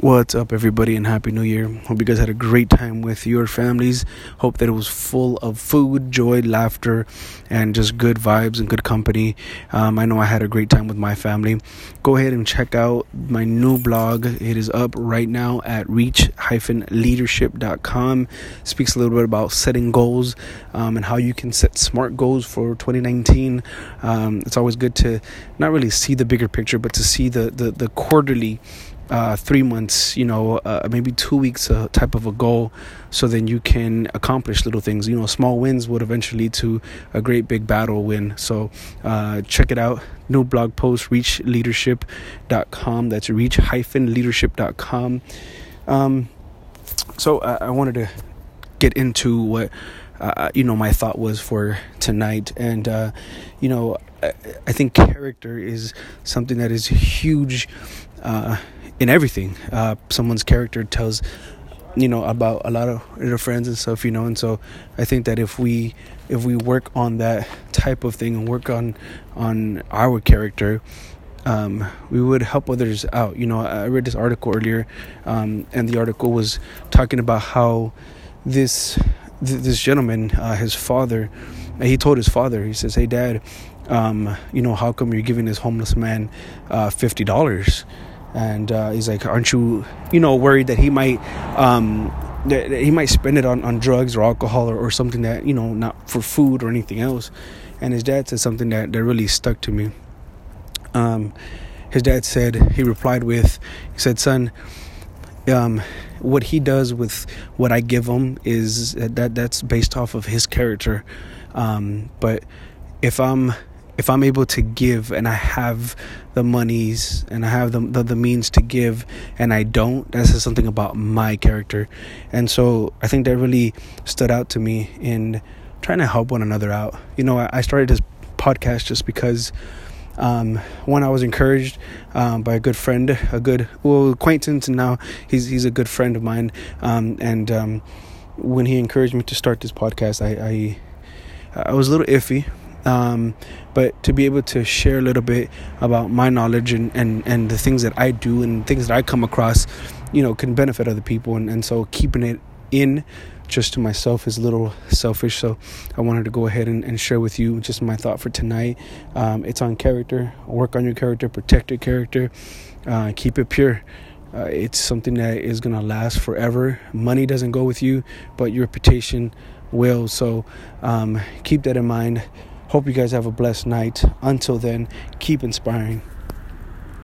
What's up, everybody, and Happy New Year. Hope you guys had a great time with your families. Hope that it was full of food, joy, laughter, and just good vibes and good company. Um, I know I had a great time with my family. Go ahead and check out my new blog. It is up right now at reach-leadership.com. Speaks a little bit about setting goals um, and how you can set smart goals for 2019. Um, it's always good to not really see the bigger picture, but to see the, the, the quarterly uh, three months, you know, uh, maybe two weeks uh, type of a goal, so then you can accomplish little things. You know, small wins would eventually lead to a great big battle win. So uh, check it out. New blog post, reachleadership.com. That's reach-leadership.com. Um, so I, wanted to get into what uh, you know my thought was for tonight and uh, you know I, I, think character is something that is huge uh, in everything. Uh, someone's character tells you know about a lot of their friends and stuff you know and so i think that if we if we work on that type of thing and work on on our character um, we would help others out you know i read this article earlier um, and the article was talking about how this th- this gentleman uh, his father he told his father he says hey dad um, you know how come you're giving this homeless man uh, $50 and uh, he's like, "Aren't you, you know, worried that he might, um, that, he might spend it on, on drugs or alcohol or, or something that you know, not for food or anything else?" And his dad said something that that really stuck to me. Um, his dad said he replied with, he said, "Son." Um, what he does with what I give him is that that's based off of his character. Um, but if I'm if I'm able to give and I have the monies and I have the, the, the means to give and I don't, that says something about my character. And so I think that really stood out to me in trying to help one another out. You know, I, I started this podcast just because um, one I was encouraged um, by a good friend, a good well acquaintance, and now he's he's a good friend of mine. Um, and um, when he encouraged me to start this podcast, I I, I was a little iffy um, but to be able to share a little bit about my knowledge and, and, and the things that I do and things that I come across, you know, can benefit other people. And, and so keeping it in just to myself is a little selfish. So I wanted to go ahead and, and share with you just my thought for tonight. Um, it's on character. Work on your character, protect your character, uh, keep it pure. Uh, it's something that is going to last forever. Money doesn't go with you, but your reputation will. So um, keep that in mind. Hope you guys have a blessed night. Until then, keep inspiring.